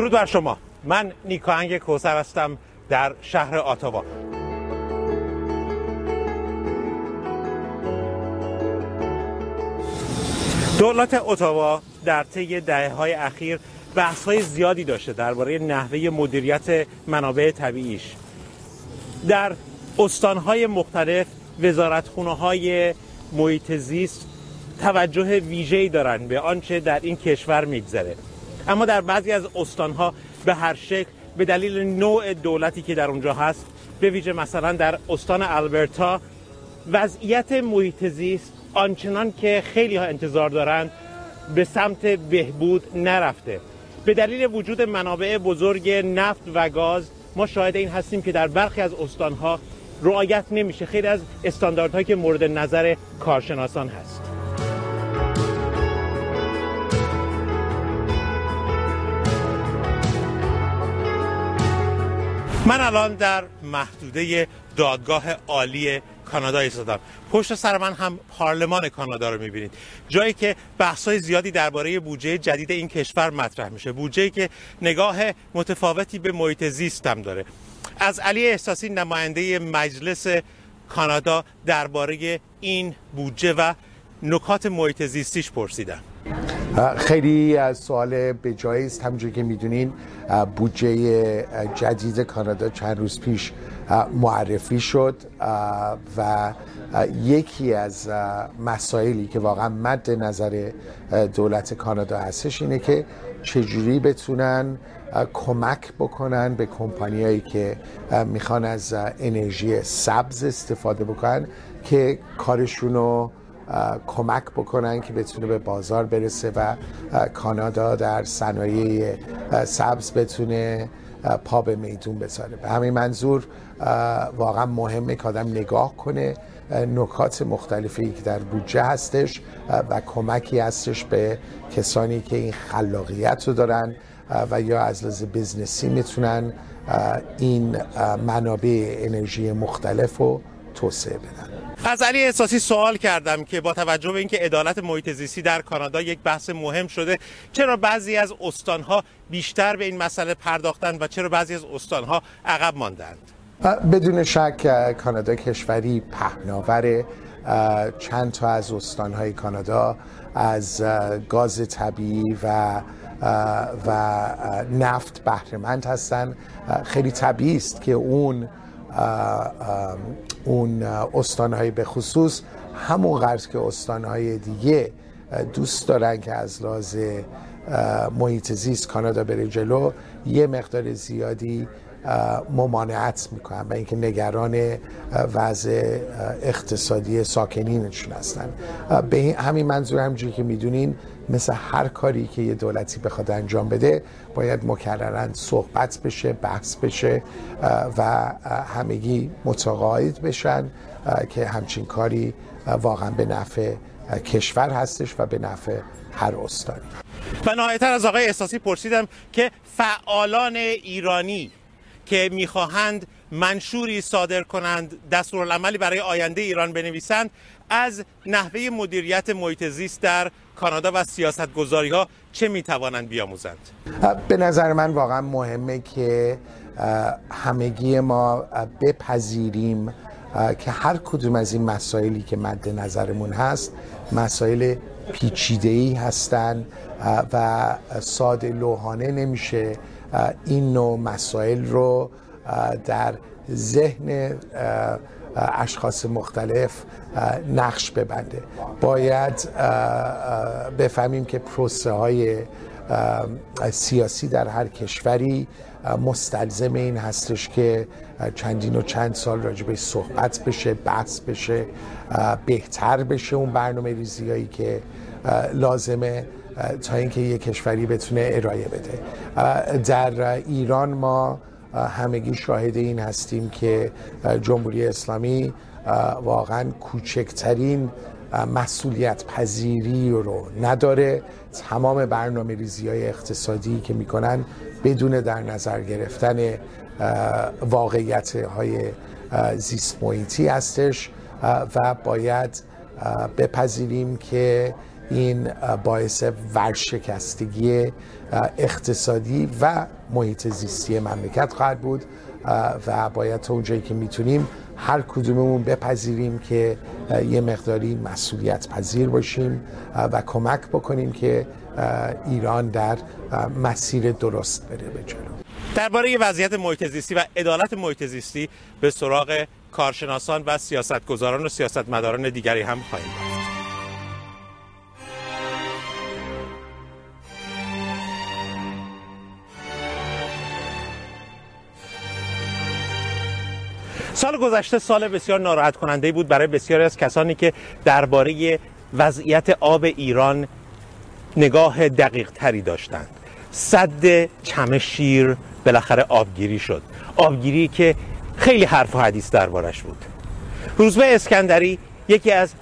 درود بر شما. من نیکاهنگ کوسر هستم در شهر آتاوا دولت اتاوا در طی دهه های اخیر بحث های زیادی داشته درباره نحوه مدیریت منابع طبیعیش. در استانهای مختلف وزارتخونه های محیط زیست توجه ویژه‌ای دارند به آنچه در این کشور میگذره. اما در بعضی از استانها به هر شکل به دلیل نوع دولتی که در اونجا هست به ویژه مثلا در استان البرتا وضعیت محیط زیست آنچنان که خیلی ها انتظار دارند به سمت بهبود نرفته. به دلیل وجود منابع بزرگ نفت و گاز ما شاهد این هستیم که در برخی از استانها رعایت نمیشه. خیلی از استانداردهایی که مورد نظر کارشناسان هست. من الان در محدوده دادگاه عالی کانادا ایستادم. پشت سر من هم پارلمان کانادا رو می‌بینید. جایی که بحث‌های زیادی درباره بودجه جدید این کشور مطرح میشه. بودجه که نگاه متفاوتی به محیط زیست هم داره. از علی احساسی نماینده مجلس کانادا درباره این بودجه و نکات محیط زیستیش پرسیدم. خیلی سوال به جایی است. همونجور که می‌دونین بودجه جدید کانادا چند روز پیش معرفی شد و یکی از مسائلی که واقعا مد نظر دولت کانادا هستش اینه که چجوری بتونن کمک بکنن به کمپانیایی که می‌خوان از انرژی سبز استفاده بکنن که کارشون رو کمک بکنن که بتونه به بازار برسه و کانادا در صنایع سبز بتونه پا به میدون بذاره. به همین منظور واقعا مهمه که آدم نگاه کنه نکات مختلفی که در بودجه هستش و کمکی هستش به کسانی که این خلاقیت رو دارن و یا از لحاظ بزنسی می‌تونن این منابع انرژی مختلف رو توسعه بدن. از علی احساسی سوال کردم که با توجه به اینکه عدالت محیط زیستی در کانادا یک بحث مهم شده چرا بعضی از استانها بیشتر به این مسئله پرداختند و چرا بعضی از استانها عقب ماندند؟ بدون شک کانادا کشوری پهناور چند تا از استانهای کانادا از گاز طبیعی و و نفت بهرهمند هستند خیلی طبیعی است که اون اون استانهای به خصوص همون قرض که استانهای دیگه دوست دارن که از لحاظ محیط زیست کانادا بره جلو یه مقدار زیادی ممانعت می‌کنن و اینکه نگران وضع اقتصادی ساکنینشون هستن. به همین منظور همجوری که می‌دونین مثل هر کاری که یه دولتی بخواد انجام بده باید مکررن صحبت بشه بحث بشه و همگی متقاعد بشن که همچین کاری واقعا به نفع کشور هستش و به نفع هر استانی. و نهایتا از آقای احساسی پرسیدم که فعالان ایرانی که می‌خواهند منشوری صادر کنند دستورالعملی برای آینده ایران بنویسند از نحوه مدیریت محیط زیست در کانادا و سیاست گذاری ها چه می توانند بیاموزند؟ به نظر من واقعا مهمه که همگی ما بپذیریم که هر کدوم از این مسائلی که مد نظرمون هست مسائل پیچیده ای هستند و ساده لوحانه نمیشه این نوع مسائل رو در ذهن اشخاص مختلف نقش ببنده. باید بفهمیم که پروسه های سیاسی در هر کشوری مستلزم این هستش که چندین و چند سال راجبه صحبت بشه بحث بشه بهتر بشه اون برنامه ریزی هایی که لازمه تا اینکه یک کشوری بتونه ارائه بده. در ایران ما همگی شاهد این هستیم که جمهوری اسلامی واقعا کوچکترین مسئولیت پذیری رو نداره. تمام برنامه ریزی های اقتصادی که می‌کنن بدون در نظر گرفتن واقعیت های زیست محیطی هستش. و باید بپذیریم که این باعث ورشکستگی اقتصادی و محیط زیستی مملکت خواهد بود. و باید تا اونجایی که می‌تونیم هر کدوممون بپذیریم که یه مقداری مسئولیت پذیر باشیم و کمک بکنیم که ایران در مسیر درست بره به جلو. درباره وضعیت محیط زیستی و عدالت محیط زیستی به سراغ کارشناسان و سیاستگزاران و سیاستمداران دیگری هم خواهیم سال گذشته سال بسیار ناراحت کننده بود برای بسیاری از کسانی که درباره وضعیت آب ایران نگاه دقیق تری داشتند. صد چمشیر بالاخره آبگیری شد. آبگیری که خیلی حرف و حدیث دربارش بود. روزبه اسکندری یکی از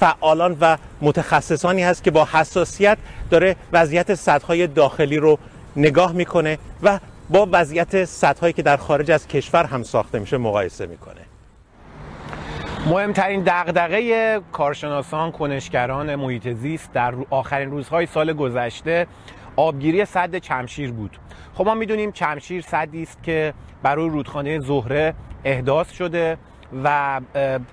فعالان و متخصصانی هست که با حساسیت داره وضعیت سدهای داخلی رو نگاه می‌کنه و با وضعیت سدهایی که در خارج از کشور هم ساخته میشه مقایسه می‌کنه. مهمترین دغدغه کارشناسان کنشگران محیط زیست در آخرین روزهای سال گذشته آبگیری صد چمشیر بود. خب ما می‌دونیم چمشیر صدی است که برای رودخانه زهره احداث شده و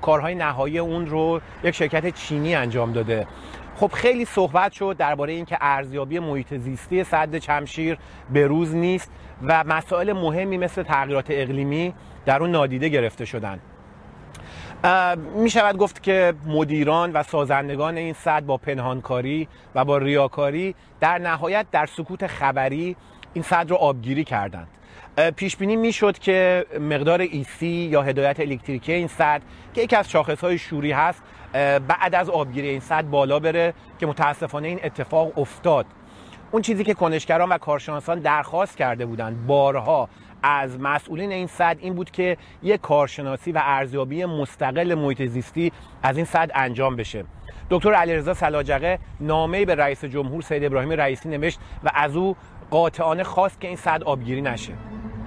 کارهای نهایی اون رو یک شرکت چینی انجام داده. خب خیلی صحبت شد درباره اینکه ارزیابی محیط زیستی صد چمشیر به روز نیست و مسائل مهمی مثل تغییرات اقلیمی در اون نادیده گرفته شدن. می شود گفت که مدیران و سازندگان این صد با پنهانکاری و با ریاکاری در نهایت در سکوت خبری این صد رو آبگیری کردند. پیش بینی می‌شد که مقدار ایسی یا هدایت الکتریکی این صد که یکی از شاخص های شوری هست بعد از آبگیری این صد بالا بره که متاسفانه این اتفاق افتاد. اون چیزی که کنشگران و کارشناسان درخواست کرده بودند بارها از مسئولین این صد این بود که یک کارشناسی و ارزیابی مستقل محیط زیستی از این صد انجام بشه. دکتر علیرضا سلاجقه نامه‌ای به رئیس جمهور سید ابراهیم رئیسی نوشت و از او قاطعانه خواست که این صد آبگیری نشه.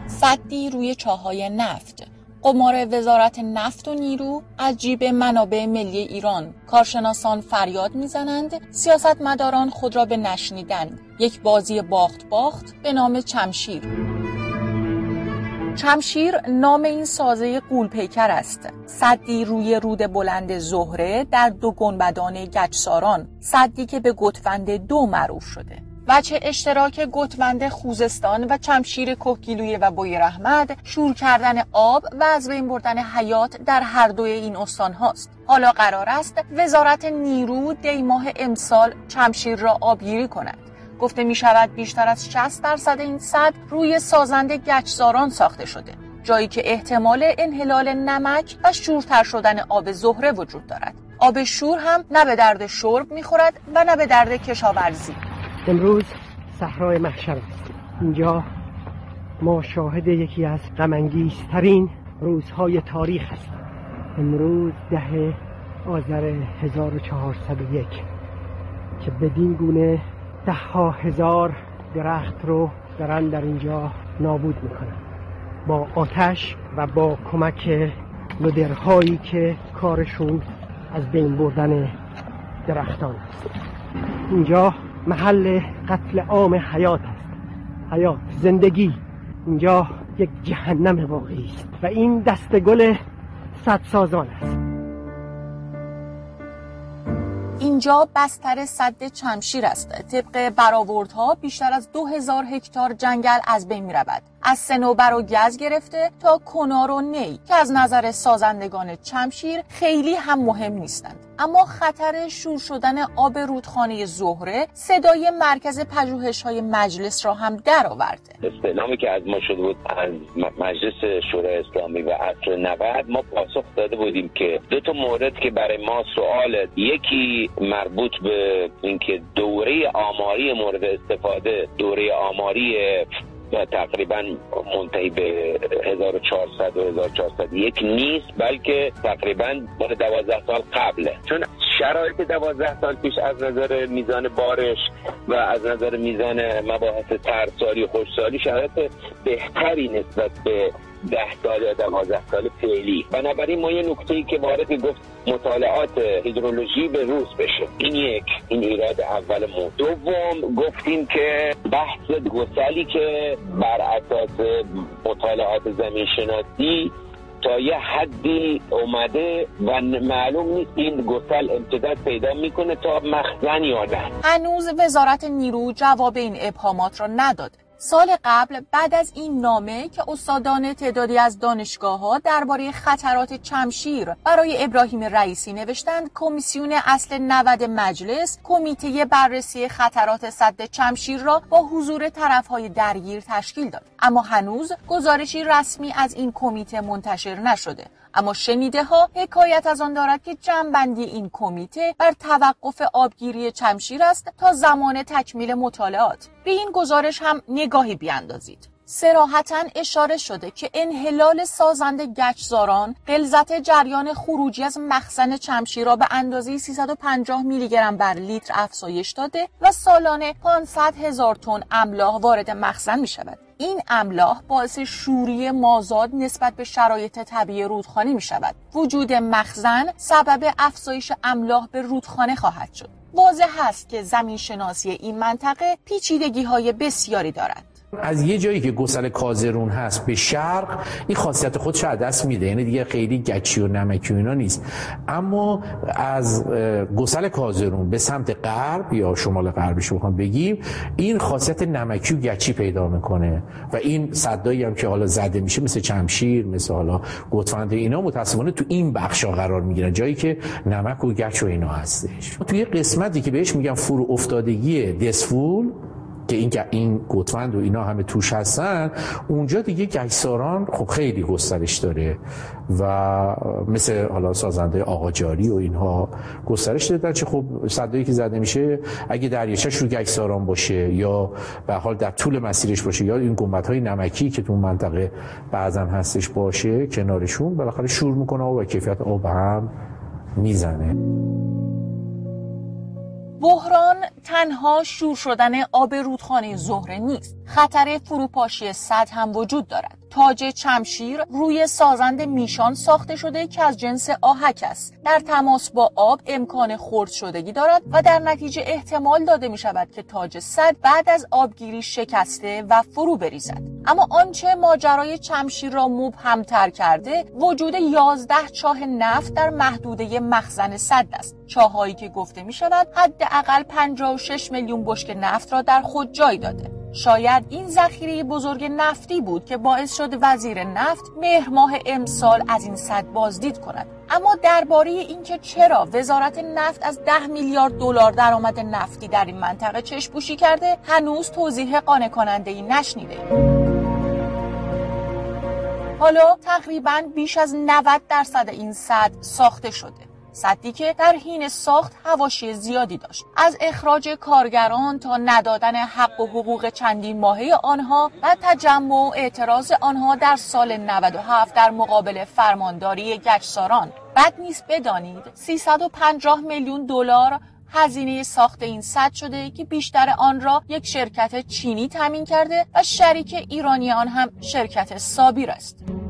صدی روی چاهای نفت. قمار وزارت نفت و نیرو از جیب منابع ملی ایران. کارشناسان فریاد می‌زنند سیاستمداران خود را به نشنیدن. یک بازی باخت باخت به نام چمشیر. چمشیر نام این سازه قولپیکر است. صدی روی رود بلند زهره در دو گنبدان گچساران. صدی که به گتفند دو معروف شده. وچه اشتراک گتمند خوزستان و چمشیر کوکیلویه و بوی رحمد شور کردن آب و از بین بردن حیات در هر دوی این استان هاست. حالا قرار است وزارت نیرو دی ماه امسال چمشیر را آبگیری کند. گفته می شود بیشتر از 60 درصد این صد روی سازند گچساران ساخته شده. جایی که احتمال انحلال نمک و شورتر شدن آب زهره وجود دارد. آب شور هم نه به درد شرب می‌خورد و نه به درد کشاورزی. امروز صحرای محشر است. اینجا ما شاهد یکی از غمانگیزترین روزهای تاریخ هستیم. امروز ده آذر 1401 که بدین گونه ده ها هزار درخت رو دارن در اینجا نابود می‌کنن. با آتش و با کمک لودرهایی که کارشون از بین بردن درختان است. اینجا محل قتل عام حیات است. حیات زندگی. اینجا یک جهنم واقعی است و این دست گل صد سازان است. اینجا بستر صد چمشیر است. طبق برآوردها بیشتر از دو هزار هکتار جنگل از بین می رود از سنوبر و گز گرفته تا کنار و نی که از نظر سازندگان چمشیر خیلی هم مهم نیستند. اما خطر شور شدن آب رودخانه زهره صدای مرکز پژوهش های مجلس را هم درآورده. استعلامی که از ما شده بود از مجلس شورای اسلامی و عصر 90 ما پاسخ داده بودیم که دو تا مورد که برای ما سوال یکی مربوط به اینکه دوره آماری مورد استفاده دوره آماری تقریبا منتهی به 1400 و 1401 نیست بلکه تقریبا مال 12 سال قبله. چون شرایط 12 سال پیش از نظر میزان بارش و از نظر میزان مباحث ترسالی و خوشسالی شرایط بهتری نسبت به ده سال یا دوازده سال فعلی. بنابراین ما یه نکته ای که وارد گفت مطالعات هیدرولوژی به روز بشه. این یک این ایراد اول مو دوم گفتیم که بحث گسلی که بر اساس مطالعات زمین شناسی تا یه حدی اومده و معلوم نیست این گسل امتداد پیدا می‌کنه تا مخزن یا نه. هنوز وزارت نیرو جواب این ابهامات را نداده سال قبل بعد از این نامه که استادان تعدادی از دانشگاه ها درباره خطرات چمشیر برای ابراهیم رئیسی نوشتند کمیسیون اصل 90 مجلس کمیته بررسی خطرات صد چمشیر را با حضور های درگیر تشکیل داد. اما هنوز گزارشی رسمی از این کمیته منتشر نشده. اما شنیده ها حکایت از آن دارد که جمعبندی این کمیته بر توقف آبگیری چمشیر است تا زمان تکمیل مطالعات به این گزارش هم نگاهی بیاندازید سراحتا اشاره شده که انحلال سازند گچزاران غلظت جریان خروجی از مخزن چمشیر را به اندازه 350 میلی گرم بر لیتر افزایش داده و سالانه 500 هزار تن املاح وارد مخزن می شود. این املاح باعث شوری مازاد نسبت به شرایط طبیعی رودخانه می شود. وجود مخزن سبب افزایش املاح به رودخانه خواهد شد. واضح است که زمین شناسی این منطقه پیچیدگی های بسیاری دارد. از یه جایی که گسل کازرون هست به شرق این خاصیت خودش از دست میده؟ یعنی دیگه خیلی گچی و نمکی و اینا نیست. اما از گسل کازرون به سمت غرب یا شمال غربش بخوام بگیم این خاصیت نمکی و گچی پیدا می‌کنه و این صدایی هم که حالا زده میشه مثل چمشیر مثل حالا گوتفند اینا متاسفانه تو این بخشا قرار می‌گیرن. جایی که نمک و گچ و اینا هستش. توی قسمتی که بهش میگم فرو افتادگی دسفول که این این گوتفند و اینا همه توش هستن اونجا دیگه گچساران خب خیلی گسترش داره و مثل حالا سازنده آقاجاری و اینها گسترش دادن چه خب صدایی که زده میشه اگه دریاچه رو گچساران باشه یا به حال در طول مسیرش باشه یا این های نمکی که تو منطقه بعضا هستش باشه کنارشون بالاخره شور می‌کنه و کیفیت آب هم می‌زنه. بحران تنها شور شدن آب رودخانه زهره نیست. خطر فروپاشی صد هم وجود دارد. تاج چمشیر روی سازند میشان ساخته شده که از جنس آهک است. در تماس با آب امکان خرد شدگی دارد و در نتیجه احتمال داده می شود که تاج صد بعد از آبگیری شکسته و فرو بریزد. اما آنچه ماجرای چمشیر را مبهمتر کرده وجود یازده چاه نفت در محدوده مخزن صد است. چاهایی که گفته می شود حداقل 56 میلیون بشک نفت را در خود جای داده. شاید این ذخیره بزرگ نفتی بود که باعث شد وزیر نفت مهر ماه امسال از این صد بازدید کند. اما درباره اینکه چرا وزارت نفت از ده میلیارد دلار درآمد نفتی در این منطقه چشپوشی کرده هنوز توضیح قانع کننده ای نشنیده. حالا تقریبا بیش از 90 درصد این صد ساخته شده. صدی که در حین ساخت هواشی زیادی داشت. از اخراج کارگران تا ندادن حق و حقوق چندین ماهه آنها و تجمع و اعتراض آنها در سال 97 در مقابل فرمانداری گچساران. بد نیست بدانید 350 میلیون دلار هزینه ساخت این صد شده که بیشتر آن را یک شرکت چینی تامین کرده و شریک ایرانی آن هم شرکت سابیر است.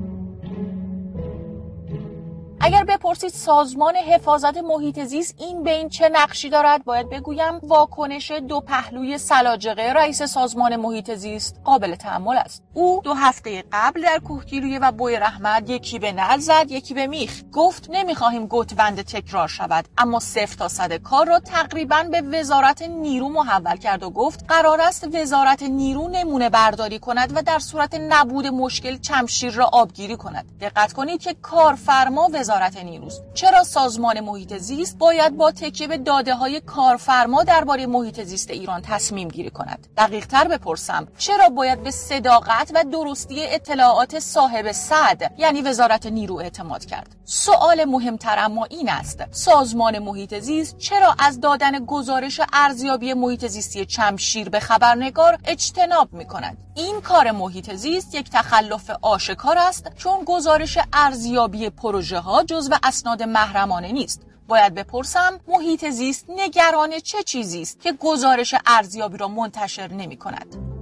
اگر بپرسید سازمان حفاظت محیط زیست این بین چه نقشی دارد باید بگویم واکنش دو پهلوی سلاجقه رئیس سازمان محیط زیست قابل تحمل است. او دو هفته قبل در کوهگیرویه و بوی رحمت یکی به نل زد یکی به میخ. گفت نمی‌خواهیم گتوند تکرار شود اما صفر تا صد کار را تقریبا به وزارت نیرو محول کرد و گفت قرار است وزارت نیرو نمونه برداری کند و در صورت نبود مشکل چمشیر را آبگیری کند. دقت کنید که کارفرما وزارت نیروست چرا سازمان محیط زیست باید با تکیه به داده های کارفرما درباره محیط زیست ایران تصمیم گیری کند؟ دقیق تر بپرسم چرا باید به صداقت و درستی اطلاعات صاحب صد یعنی وزارت نیرو اعتماد کرد؟ سوال مهمتر اما این است سازمان محیط زیست چرا از دادن گزارش ارزیابی محیط زیستی چمشیر به خبرنگار اجتناب می کند این کار محیط زیست یک تخلف آشکار است چون گزارش ارزیابی پروژه ها جزو اسناد محرمانه نیست. باید بپرسم محیط زیست نگران چه چیزی است که گزارش ارزیابی را منتشر نمی کند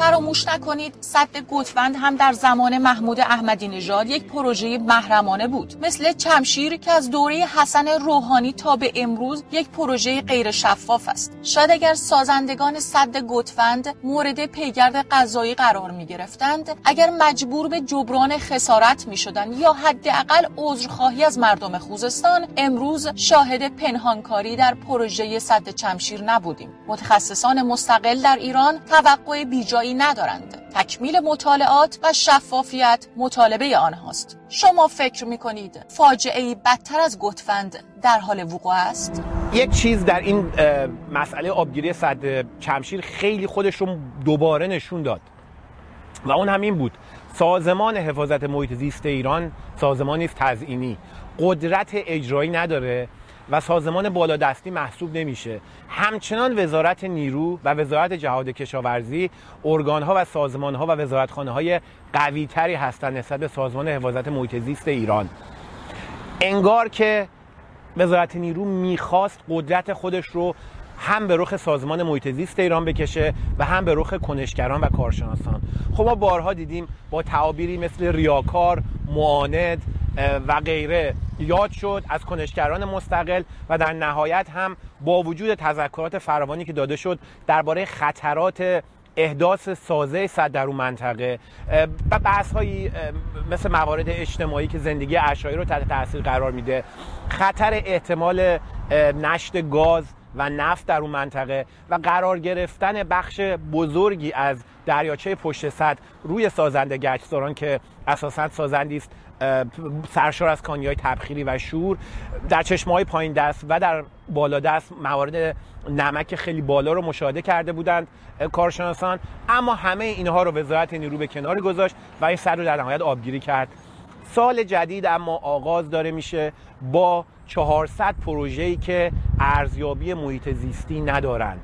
فراموش نکنید صد گتوند هم در زمان محمود احمدی نژاد یک پروژه محرمانه بود. مثل چمشیر که از دوره حسن روحانی تا به امروز یک پروژه غیر شفاف است. شاید اگر سازندگان صد گتوند مورد پیگرد قضایی قرار می گرفتند اگر مجبور به جبران خسارت می شدن یا حداقل عذرخواهی از مردم خوزستان امروز شاهد پنهانکاری در پروژه صد چمشیر نبودیم. متخصصان مستقل در ایران توقع بیجایی ندارند. تکمیل مطالعات و شفافیت مطالبه آنهاست. شما فکر می کنید فاجعه ای بدتر از گتفند در حال وقوع است؟ یک چیز در این مسئله آبگیری صد چمشیر خیلی خودش دوباره نشون داد. و اون همین بود. سازمان حفاظت محیط زیست ایران سازمانی تزئینی. قدرت اجرایی نداره. و سازمان بالادستی محسوب نمیشه. همچنان وزارت نیرو و وزارت جهاد کشاورزی ارگانها و سازمانها و وزارتخانه های قوی تری هستند نسبت به سازمان حفاظت محیط زیست ایران. انگار که وزارت نیرو می‌خواست قدرت خودش رو هم به رخ سازمان محیط زیست ایران بکشه و هم به رخ کنشگران و کارشناسان. خب ما بارها دیدیم با تعابیری مثل ریاکار معاند و غیره یاد شد از کنشگران مستقل و در نهایت هم با وجود تذکرات فراوانی که داده شد درباره خطرات احداث سازه صد در اون منطقه و بحث هایی مثل موارد اجتماعی که زندگی اشایی رو تحت تاثیر قرار میده خطر احتمال نشت گاز و نفت در اون منطقه و قرار گرفتن بخش بزرگی از دریاچه پشت سد روی سازنده گچساران که اساسا سازندی است سرشار از کانی های تبخیری و شور در چشمه های پایین دست و در بالا دست موارد نمک خیلی بالا رو مشاهده کرده بودند کارشناسان. اما همه اینها رو وزارت نیرو به کنار گذاشت و این سر رو در نهایت آبگیری کرد. سال جدید اما آغاز داره میشه با 400 پروژه‌ای که ارزیابی محیط زیستی ندارند.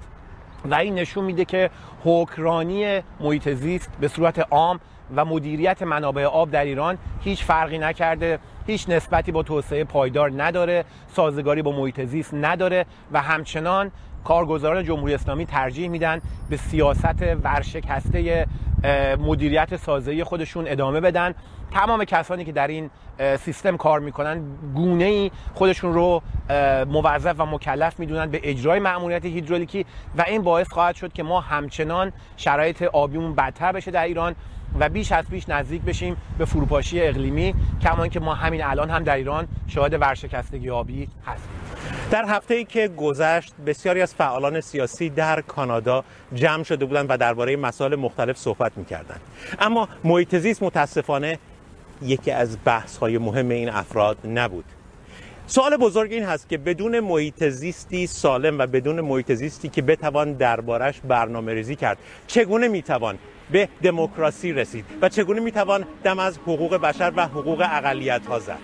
و این نشون میده که حکرانی محیط زیست به صورت عام و مدیریت منابع آب در ایران هیچ فرقی نکرده هیچ نسبتی با توسعه پایدار نداره سازگاری با محیط زیست نداره و همچنان کارگزاران جمهوری اسلامی ترجیح میدن به سیاست ورشکسته مدیریت سازه خودشون ادامه بدن. تمام کسانی که در این سیستم کار می‌کنن گونه ای خودشون رو موظف و مکلف می‌دونن به اجرای مأموریت هیدرولیکی و این باعث خواهد شد که ما همچنان شرایط آبیمون بدتر بشه در ایران و بیش از پیش نزدیک بشیم به فروپاشی اقلیمی کما که ما همین الان هم در ایران شاهد ورشکستگی آبی هستیم. در هفته که گذشت بسیاری از فعالان سیاسی در کانادا جمع شده بودند و درباره مسائل مختلف صحبت می‌کردند. اما محیط زیست متاسفانه یکی از بحث های مهم این افراد نبود. سوال بزرگ این هست که بدون محیط زیستی سالم و بدون محیط زیستی که بتوان دربارش برنامه ریزی کرد چگونه می‌توان به دموکراسی رسید و چگونه می‌توان دم از حقوق بشر و حقوق اقلیت ها زد؟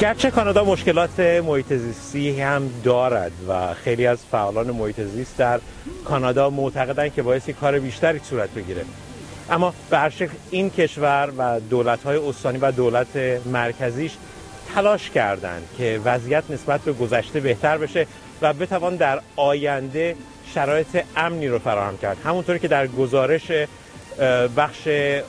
گرچه کانادا مشکلات محیط زیستی هم دارد و خیلی از فعالان محیط زیست در کانادا معتقدند که باعث کار بیشتری صورت بگیره. اما به هر شکل این کشور و دولت‌های استانی و دولت مرکزیش تلاش کردند که وضعیت نسبت به گذشته بهتر بشه و بتوان در آینده شرایط امنی رو فراهم کرد. همونطوری که در گزارش بخش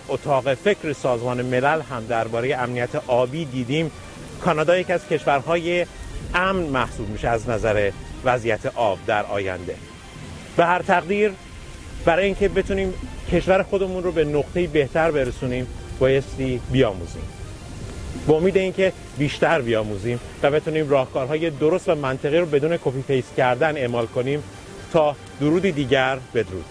اتاق فکر سازمان ملل هم درباره امنیت آبی دیدیم. کانادا یکی از کشورهای امن محسوب میشه از نظر وضعیت آب در آینده. به هر تقدیر برای اینکه بتونیم کشور خودمون رو به نقطه بهتر برسونیم بایستی بیاموزیم. با امید اینکه بیشتر بیاموزیم و بتونیم راهکارهای درست و منطقی رو بدون copy paste کردن اعمال کنیم تا درودی دیگر بدرود.